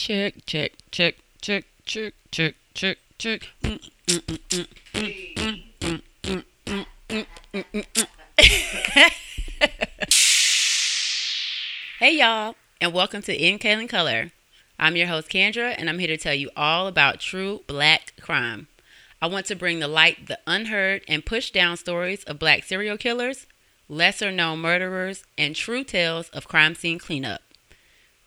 check, check, check, check, check, check, check, check. hey y'all, and welcome to In Killing Color. I'm your host Kendra, and I'm here to tell you all about true black crime. I want to bring the light the unheard and push down stories of black serial killers, lesser known murderers, and true tales of crime scene cleanup.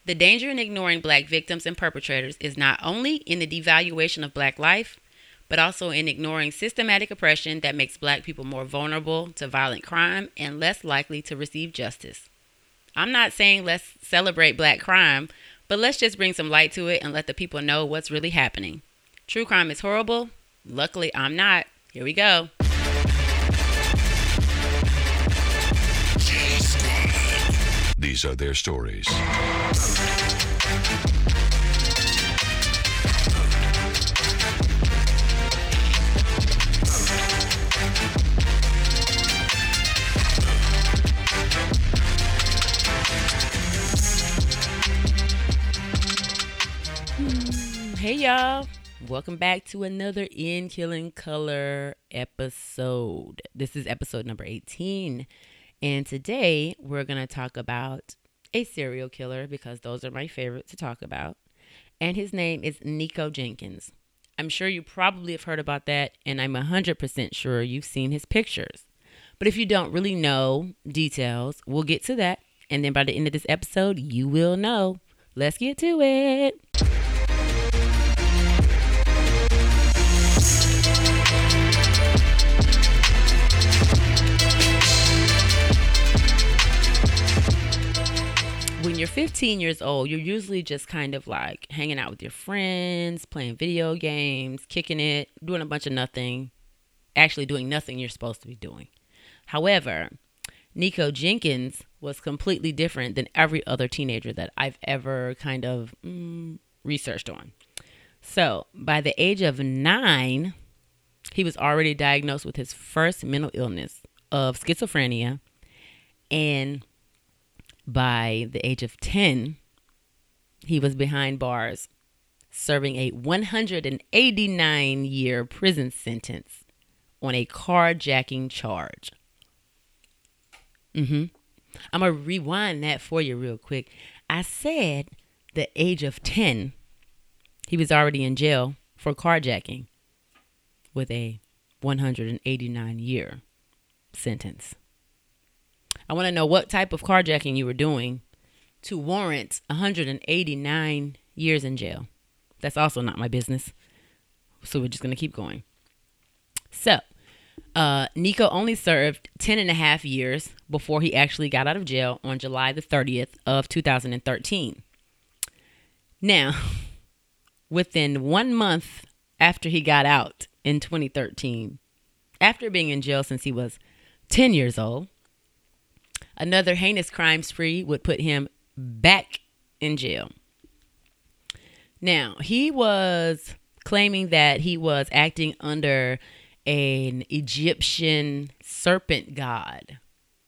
The danger in ignoring black victims and perpetrators is not only in the devaluation of black life, but also in ignoring systematic oppression that makes black people more vulnerable to violent crime and less likely to receive justice. I'm not saying let's celebrate black crime, but let's just bring some light to it and let the people know what's really happening. True crime is horrible. Luckily, I'm not. Here we go. These are their stories. Hmm, hey y'all. Welcome back to another In Killing Color episode. This is episode number 18. And today we're going to talk about a serial killer because those are my favorite to talk about. And his name is Nikko Jenkins. I'm sure you probably have heard about that, and I'm 100% sure you've seen his pictures. But if you don't really know details, we'll get to that. And then by the end of this episode, you will know. Let's get to it. When you're 15 years old, you're usually just kind of like hanging out with your friends, playing video games, kicking it, doing a bunch of nothing, actually doing nothing you're supposed to be doing. However, Nikko Jenkins was completely different than every other teenager that I've ever kind of mm, researched on. So, by the age of nine, he was already diagnosed with his first mental illness of schizophrenia and by the age of 10, he was behind bars, serving a 189 year prison sentence on a carjacking charge. Mm-hmm. I'm going to rewind that for you real quick. I said the age of 10, he was already in jail for carjacking with a 189 year sentence. I want to know what type of carjacking you were doing to warrant 189 years in jail. That's also not my business. So we're just going to keep going. So, uh, Nikko only served 10 and a half years before he actually got out of jail on July the 30th of 2013. Now, within one month after he got out in 2013, after being in jail since he was 10 years old, Another heinous crime spree would put him back in jail. Now, he was claiming that he was acting under an Egyptian serpent god.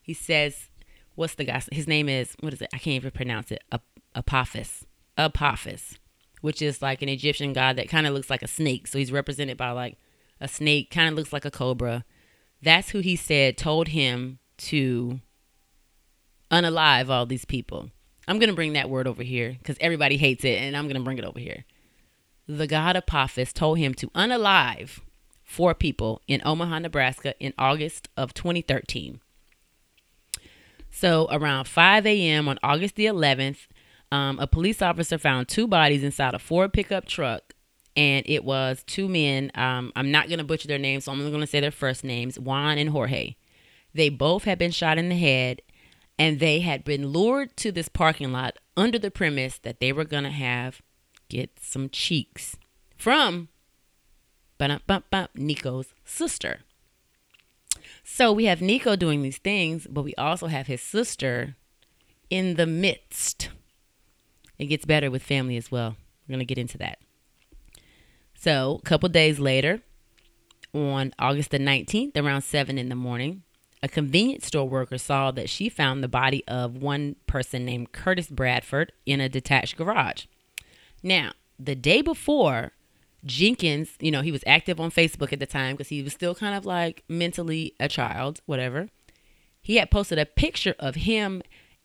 He says, what's the guy? His name is, what is it? I can't even pronounce it. Apophis. Apophis, which is like an Egyptian god that kind of looks like a snake. So he's represented by like a snake, kind of looks like a cobra. That's who he said told him to unalive all these people. I'm going to bring that word over here because everybody hates it, and I'm going to bring it over here. The god of Apophis told him to unalive four people in Omaha, Nebraska in August of 2013. So around 5 a.m. on August the 11th, um, a police officer found two bodies inside a Ford pickup truck, and it was two men. Um, I'm not going to butcher their names, so I'm only going to say their first names Juan and Jorge. They both had been shot in the head and they had been lured to this parking lot under the premise that they were going to have get some cheeks from Nikko's sister. So we have Nikko doing these things, but we also have his sister in the midst. It gets better with family as well. We're going to get into that. So, a couple days later, on August the 19th, around 7 in the morning, a convenience store worker saw that she found the body of one person named Curtis Bradford in a detached garage. Now, the day before, Jenkins, you know, he was active on Facebook at the time because he was still kind of like mentally a child, whatever. He had posted a picture of him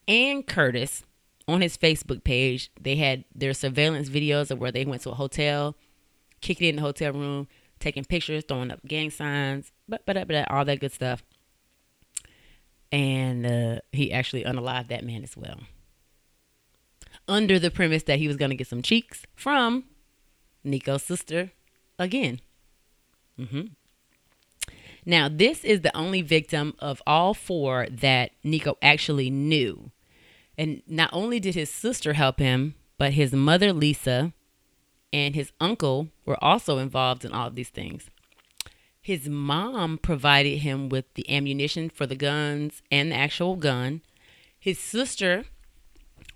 and Curtis on his Facebook page. They had their surveillance videos of where they went to a hotel, kicked it in the hotel room, taking pictures, throwing up gang signs, but but but all that good stuff. And uh, he actually unalived that man as well, under the premise that he was going to get some cheeks from Nikko's sister again. Mm-hmm. Now, this is the only victim of all four that Nikko actually knew. And not only did his sister help him, but his mother, Lisa, and his uncle were also involved in all of these things. His mom provided him with the ammunition for the guns and the actual gun. His sister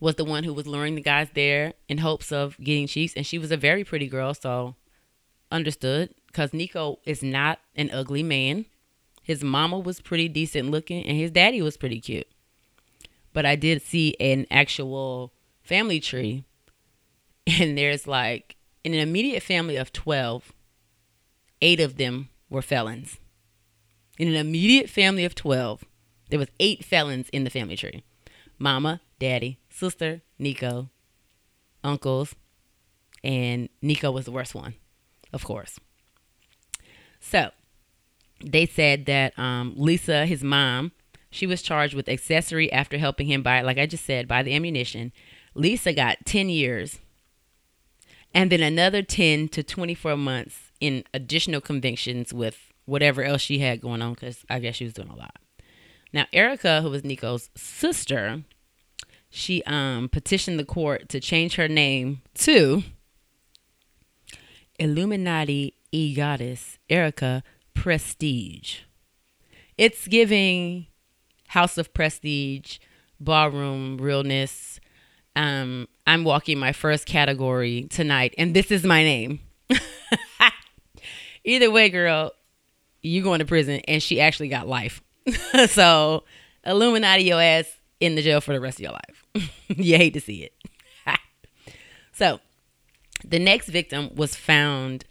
was the one who was luring the guys there in hopes of getting cheeks, and she was a very pretty girl, so understood because Nikko is not an ugly man. His mama was pretty decent looking, and his daddy was pretty cute but I did see an actual family tree, and there's like in an immediate family of 12, eight of them were felons. In an immediate family of 12, there was eight felons in the family tree. Mama, daddy, sister, Nikko, uncles, and Nikko was the worst one, of course. So, they said that um, Lisa, his mom, she was charged with accessory after helping him buy, like I just said, buy the ammunition. Lisa got 10 years and then another 10 to 24 months in additional convictions with whatever else she had going on because I guess she was doing a lot. Now, Erica, who was Nikko's sister, she um, petitioned the court to change her name to Illuminati e Goddess Erica Prestige. It's giving House of Prestige, Ballroom Realness. Um, I'm walking my first category tonight, and this is my name. Either way, girl, you going to prison, and she actually got life. so, Illuminati your ass in the jail for the rest of your life. you hate to see it. so, the next victim was found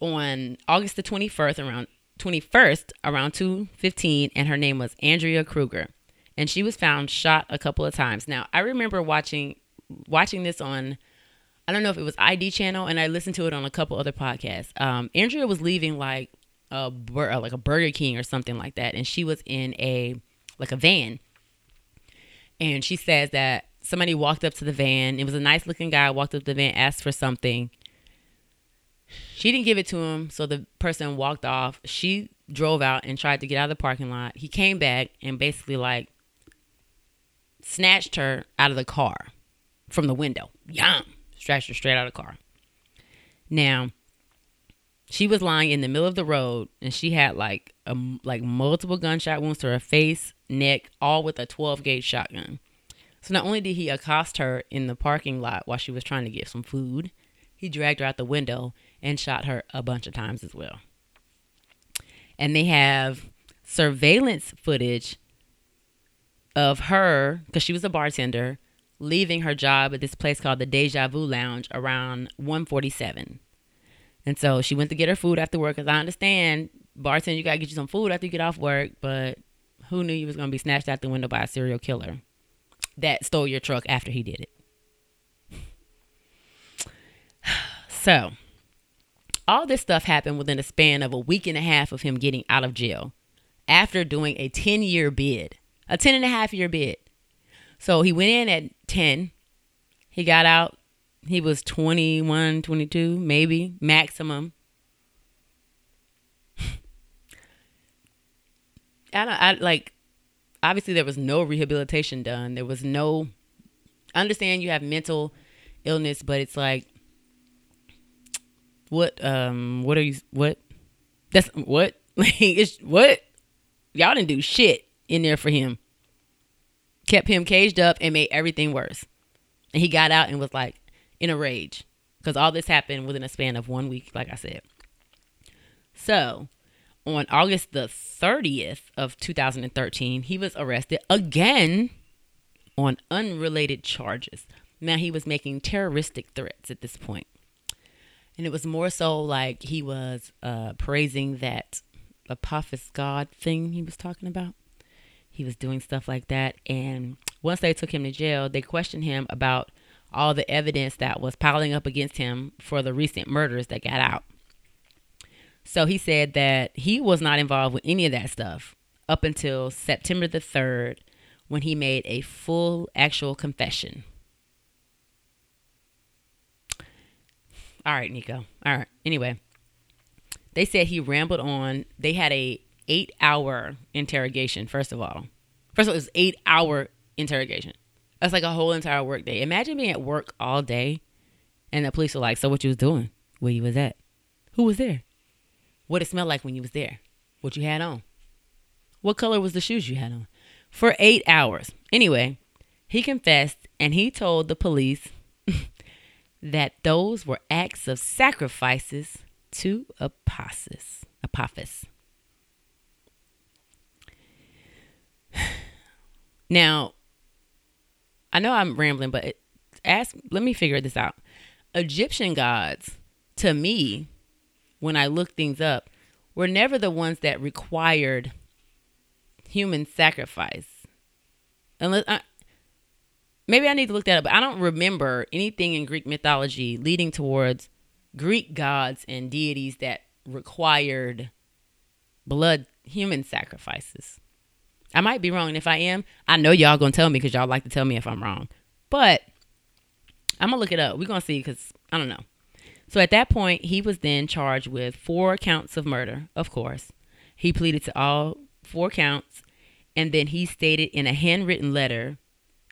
on August the 21st around 21st around 2:15 and her name was Andrea Kruger and she was found shot a couple of times. Now, I remember watching watching this on I don't know if it was ID channel and I listened to it on a couple other podcasts. Um, Andrea was leaving like a uh, like a Burger King or something like that and she was in a like a van. And she says that somebody walked up to the van. It was a nice looking guy walked up to the van, asked for something she didn't give it to him, so the person walked off. She drove out and tried to get out of the parking lot. He came back and basically like snatched her out of the car from the window. Yum! Her straight out of the car. Now, she was lying in the middle of the road and she had like a, like multiple gunshot wounds to her face, neck, all with a 12 gauge shotgun. So not only did he accost her in the parking lot while she was trying to get some food, he dragged her out the window and shot her a bunch of times as well. And they have surveillance footage of her, because she was a bartender, leaving her job at this place called the Deja Vu Lounge around 147. And so she went to get her food after work, because I understand, bartender, you got to get you some food after you get off work, but who knew you was to be snatched out the window by a serial killer that stole your truck after he did it? So, all this stuff happened within a span of a week and a half of him getting out of jail after doing a 10 year bid, a 10 and a half year bid. So he went in at 10. He got out. He was 21, 22, maybe maximum. I don't, I like, obviously there was no rehabilitation done. There was no, I understand you have mental illness, but it's like, what um what are you what that's what like it's what y'all didn't do shit in there for him kept him caged up and made everything worse and he got out and was like in a rage because all this happened within a span of one week like i said so on august the 30th of 2013 he was arrested again on unrelated charges Now he was making terroristic threats at this point. And it was more so like he was uh, praising that Apophis God thing he was talking about. He was doing stuff like that. And once they took him to jail, they questioned him about all the evidence that was piling up against him for the recent murders that got out. So he said that he was not involved with any of that stuff up until September the 3rd when he made a full actual confession. All right, Nikko. All right. Anyway, they said he rambled on. They had a 8-hour interrogation first of all. First of all, it was 8-hour interrogation. That's like a whole entire work day. Imagine being at work all day and the police are like, "So what you was doing? Where you was at? Who was there? What it smelled like when you was there? What you had on? What color was the shoes you had on?" For 8 hours. Anyway, he confessed and he told the police that those were acts of sacrifices to Apophis. Apophis. Now, I know I'm rambling, but ask. Let me figure this out. Egyptian gods, to me, when I look things up, were never the ones that required human sacrifice. Unless I, maybe I need to look that up, but I don't remember anything in Greek mythology leading towards Greek gods and deities that required blood human sacrifices. I might be wrong. And if I am, I know y'all gonna tell me because y'all like to tell me if I'm wrong. But I'm gonna look it up. We're gonna see because I don't know. So at that point, he was then charged with four counts of murder, of course. He pleaded to all four counts, and then he stated in a handwritten letter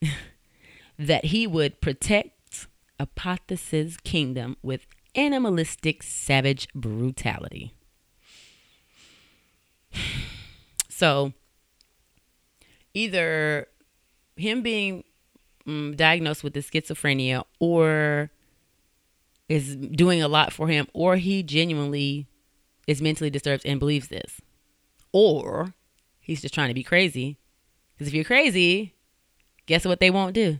that he would protect Apophis' kingdom with animalistic, savage brutality. So, either him being um, diagnosed with the schizophrenia or is doing a lot for him, or he genuinely is mentally disturbed and believes this, or he's just trying to be crazy. Because if you're crazy, guess what they won't do?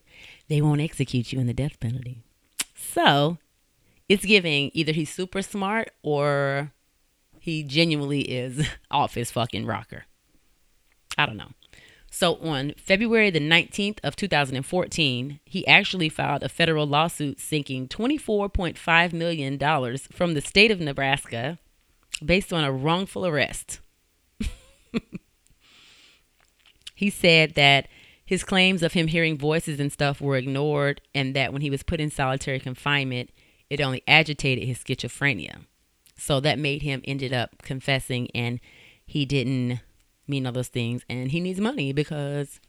They won't execute you in the death penalty. So it's giving either he's super smart or he genuinely is off his fucking rocker. I don't know. So on February the 19th of 2014, he actually filed a federal lawsuit seeking 24.5 million dollars from the state of Nebraska based on a wrongful arrest. he said that his claims of him hearing voices and stuff were ignored and that when he was put in solitary confinement, it only agitated his schizophrenia. So that made him ended up confessing and he didn't mean all those things and he needs money because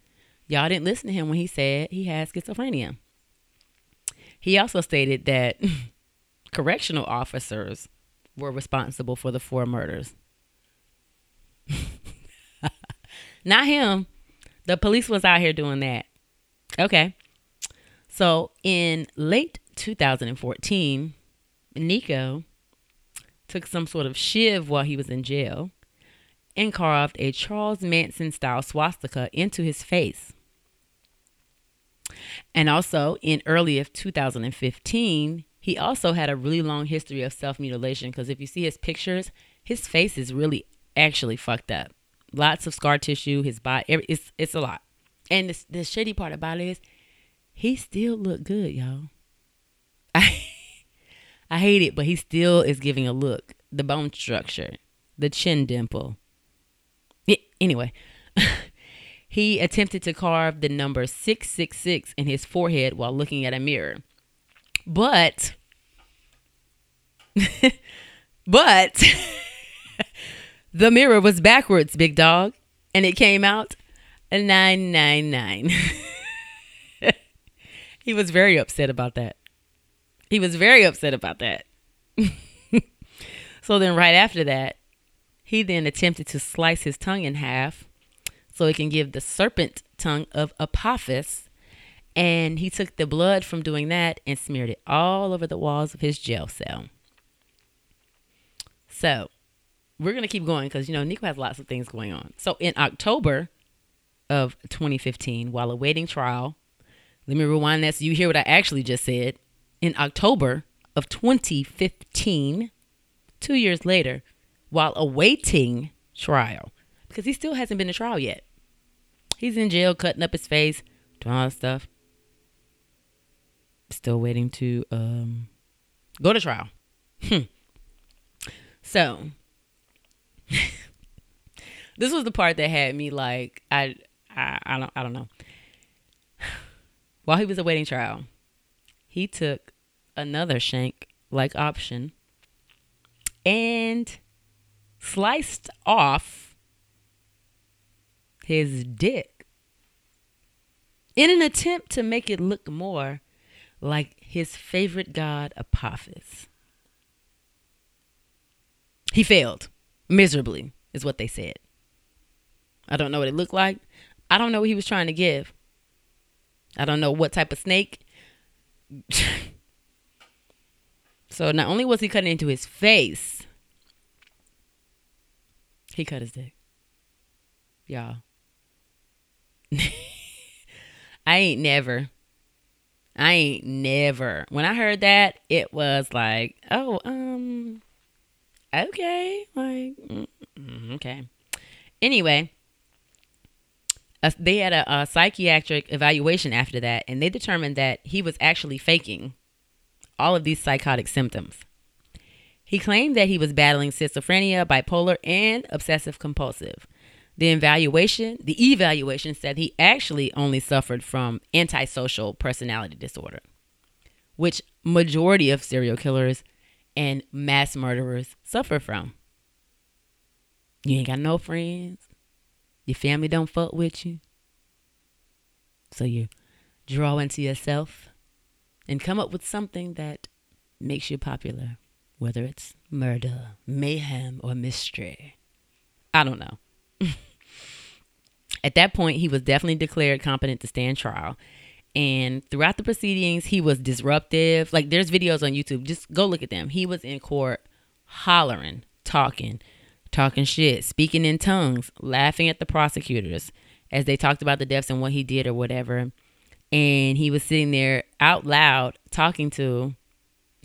y'all didn't listen to him when he said he had schizophrenia. He also stated that correctional officers were responsible for the four murders. Not him. The police was out here doing that. Okay. So in late 2014, Nikko took some sort of shiv while he was in jail and carved a Charles Manson style swastika into his face. And also in early of 2015, he also had a really long history of self mutilation because if you see his pictures, his face is really actually fucked up. Lots of scar tissue, his body, it's, it's a lot. And the, the shitty part about it is he still look good, y'all. I, I hate it, but he still is giving a look. The bone structure, the chin dimple, Anyway, he attempted to carve the number 666 in his forehead while looking at a mirror. But, but, the mirror was backwards, big dog, and it came out a 999. he was very upset about that. He was very upset about that. so then, right after that, he then attempted to slice his tongue in half so he can give the serpent tongue of Apophis. And he took the blood from doing that and smeared it all over the walls of his jail cell. So we're going to keep going because, you know, Nikko has lots of things going on. So in October of 2015, while awaiting trial, Let me rewind that so you hear what I actually just said. In October of 2015, two years later, while awaiting trial, because he still hasn't been to trial yet. He's in jail, cutting up his face, doing all that stuff. Still waiting to um, go to trial. Hmm. So, this was the part that had me like, I, I, I don't, I don't know. While he was awaiting trial, he took another shank like option and sliced off his dick in an attempt to make it look more like his favorite god Apophis. He failed miserably, is what they said. I don't know what it looked like. I don't know what he was trying to give. I don't know what type of snake. so not only was he cutting into his face, he cut his dick. Y'all. I ain't never. I ain't never. When I heard that, it was like, oh, um, okay, like, mm, mm, okay. Anyway, uh, they had a, a psychiatric evaluation after that, and they determined that he was actually faking all of these psychotic symptoms. He claimed that he was battling schizophrenia, bipolar, and obsessive compulsive. The evaluation, the evaluation said he actually only suffered from antisocial personality disorder, which majority of serial killers and mass murderers suffer from. You ain't got no friends. Your family don't fuck with you. So you draw into yourself and come up with something that makes you popular, whether it's murder, mayhem, or mystery. I don't know. At that point, he was definitely declared competent to stand trial. And throughout the proceedings, he was disruptive. Like there's videos on YouTube. Just go look at them. He was in court hollering, talking, talking shit, speaking in tongues, laughing at the prosecutors as they talked about the deaths and what he did or whatever. And he was sitting there out loud talking to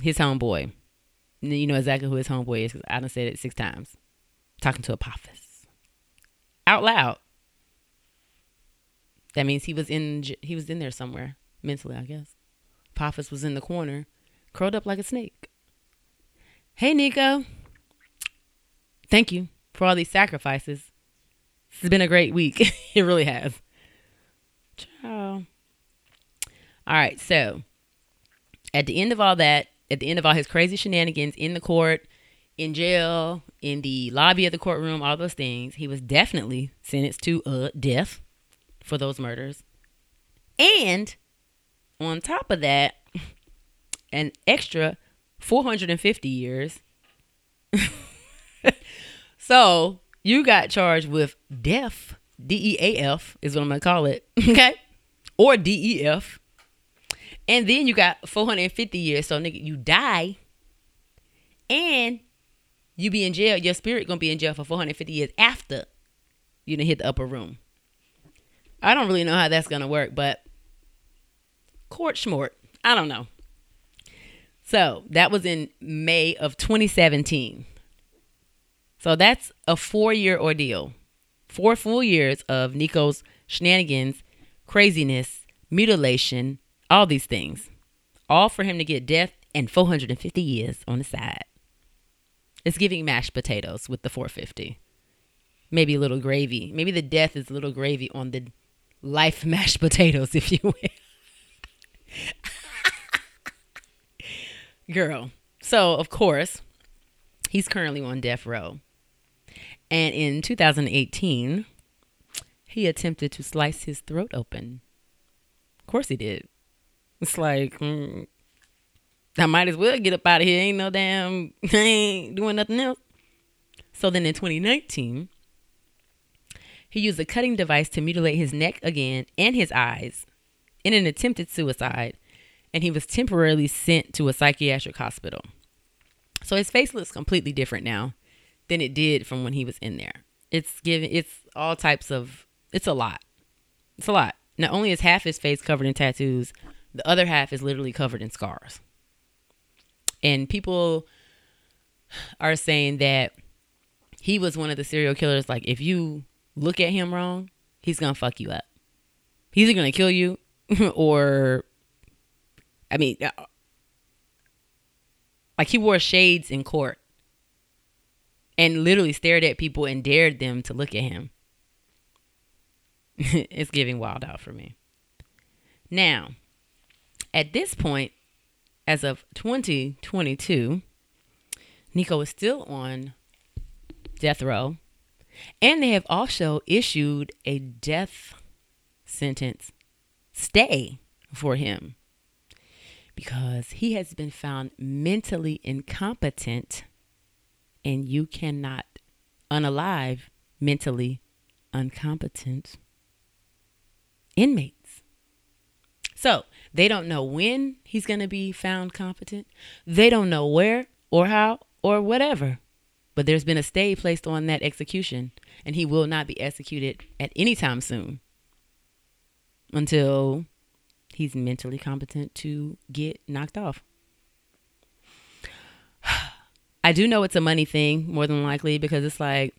his homeboy. You know exactly who his homeboy is because I done said it six times. Talking to Apophis. Out loud. That means he was in he was in there somewhere mentally, I guess. Apophis was in the corner, curled up like a snake. Hey Nikko. Thank you for all these sacrifices. This has been a great week. it really has. Ciao. All right, so at the end of all that, at the end of all his crazy shenanigans in the court, in jail, in the lobby of the courtroom, all those things, he was definitely sentenced to uh, death for those murders. And on top of that, an extra 450 years. so you got charged with deaf, D E A F is what I'm going to call it, okay? Or D E F. And then you got 450 years. So, nigga, you die and you be in jail. Your spirit to be in jail for 450 years after you done hit the upper room. I don't really know how that's to work, but court schmort. I don't know. So that was in May of 2017. So that's a four year ordeal. Four full years of Nikko's shenanigans, craziness, mutilation, all these things. All for him to get death and 450 years on the side. It's giving mashed potatoes with the 450. Maybe a little gravy. Maybe the death is a little gravy on the life mashed potatoes, if you will. Girl. So, of course, he's currently on death row. And in 2018, he attempted to slice his throat open. Of course, he did. It's like, mm, I might as well get up out of here. Ain't no damn, ain't doing nothing else. So then in 2019, he used a cutting device to mutilate his neck again and his eyes in an attempted suicide, and he was temporarily sent to a psychiatric hospital. So his face looks completely different now than it did from when he was in there. It's given it's all types of it's a lot. It's a lot. not only is half his face covered in tattoos, the other half is literally covered in scars. And people are saying that he was one of the serial killers. Like, if you look at him wrong, he's gonna fuck you up. He's either gonna kill you, or, I mean, uh, like he wore shades in court and literally stared at people and dared them to look at him. it's giving wild out for me. Now, at this point, as of 2022, Nikko is still on death row, and they have also issued a death sentence stay for him because he has been found mentally incompetent, and you cannot unalive mentally incompetent inmates. So they don't know when he's going to be found competent. They don't know where or how or whatever. But there's been a stay placed on that execution, and he will not be executed at any time soon until he's mentally competent to get knocked off. I do know it's a money thing more than likely because it's like,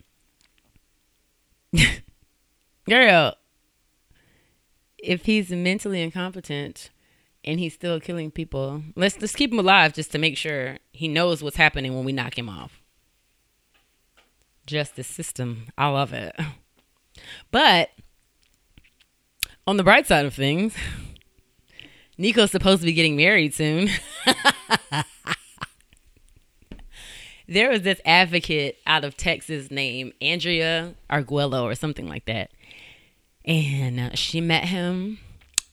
girl, if he's mentally incompetent and he's still killing people, let's just keep him alive just to make sure he knows what's happening when we knock him off. Justice system, I love it. But on the bright side of things, Nikko's supposed to be getting married soon. there was this advocate out of Texas named Andrea Arguello or something like that and uh, she met him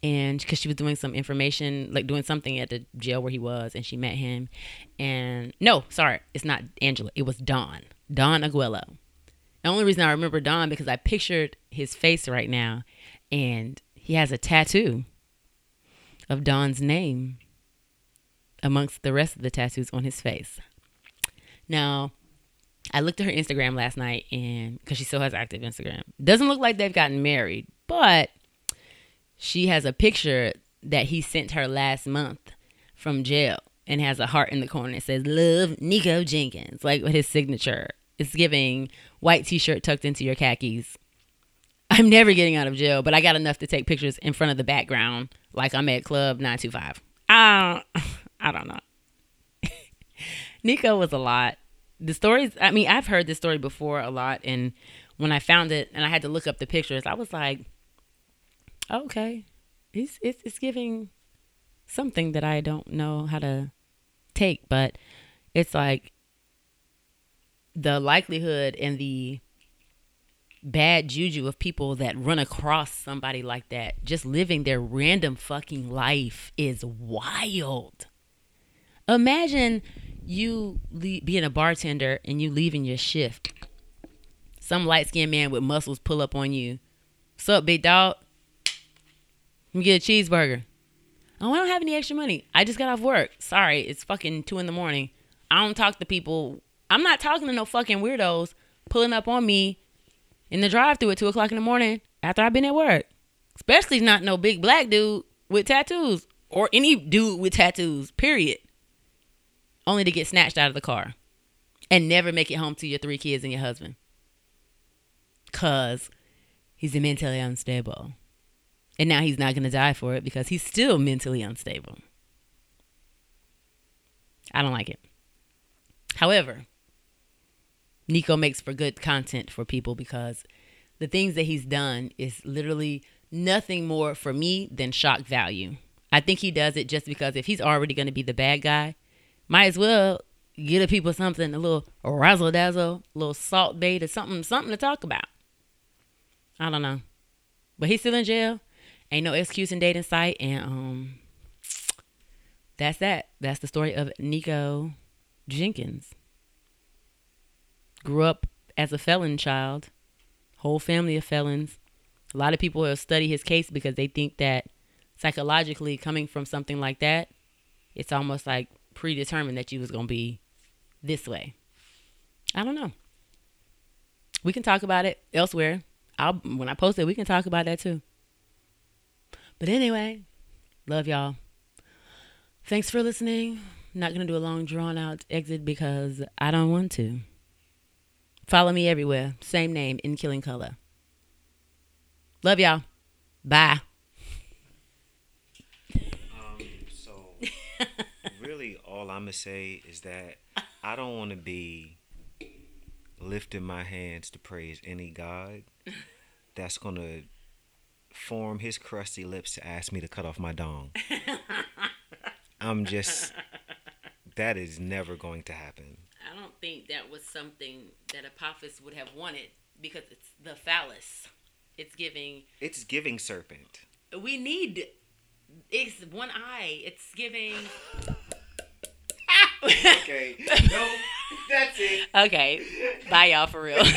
and because she was doing some information like doing something at the jail where he was and she met him. And no sorry it's not angela it was don don aguillo the only reason i remember don because i pictured his face right now and he has a tattoo of don's name amongst the rest of the tattoos on his face. Now I looked at her Instagram last night and because she still has active Instagram. Doesn't look like they've gotten married, but she has a picture that he sent her last month from jail and has a heart in the corner. It says "Love Nikko Jenkins," like with his signature. It's giving white T-shirt tucked into your khakis. I'm never getting out of jail, but I got enough to take pictures in front of the background, like I'm at Club 925. I don't, I don't know. Nikko was a lot the stories i mean i've heard this story before a lot and when i found it and i had to look up the pictures i was like okay it's it's, it's giving something that i don't know how to take but it's like the likelihood and the bad juju of people that run across somebody like that just living their random fucking life is wild imagine you le- being a bartender and you leaving your shift. Some light skinned man with muscles pull up on you. What's up, big dog? Me get a cheeseburger. Oh, I don't have any extra money. I just got off work. Sorry, it's fucking two in the morning. I don't talk to people. I'm not talking to no fucking weirdos pulling up on me in the drive through at two o'clock in the morning after I've been at work. Especially not no big black dude with tattoos or any dude with tattoos, period only to get snatched out of the car and never make it home to your three kids and your husband. Cause he's mentally unstable. And now he's not going to die for it because he's still mentally unstable. I don't like it. However, Nikko makes for good content for people because the things that he's done is literally nothing more for me than shock value. I think he does it just because if he's already going to be the bad guy, might as well get a people something, a little razzle dazzle, a little salt bait or something, something to talk about. I don't know. But he's still in jail. Ain't no date in sight. And um that's that. That's the story of Nikko Jenkins. Grew up as a felon child. Whole family of felons. A lot of people have studied his case because they think that psychologically coming from something like that, it's almost like predetermined that you was gonna be this way. I don't know. We can talk about it elsewhere. I'll when I post it, we can talk about that too. But anyway, love y'all. Thanks for listening. Not gonna do a long drawn out exit because I don't want to. Follow me everywhere. Same name in Killing Color. Love y'all. Bye. Um, so really all I'm gonna say is that I don't want to be lifting my hands to praise any god that's gonna form his crusty lips to ask me to cut off my dong. I'm just that is never going to happen. I don't think that was something that Apophis would have wanted because it's the phallus. It's giving. It's giving serpent. We need. It's one eye. It's giving. Okay. no, that's it. Okay. Bye, y'all, for real.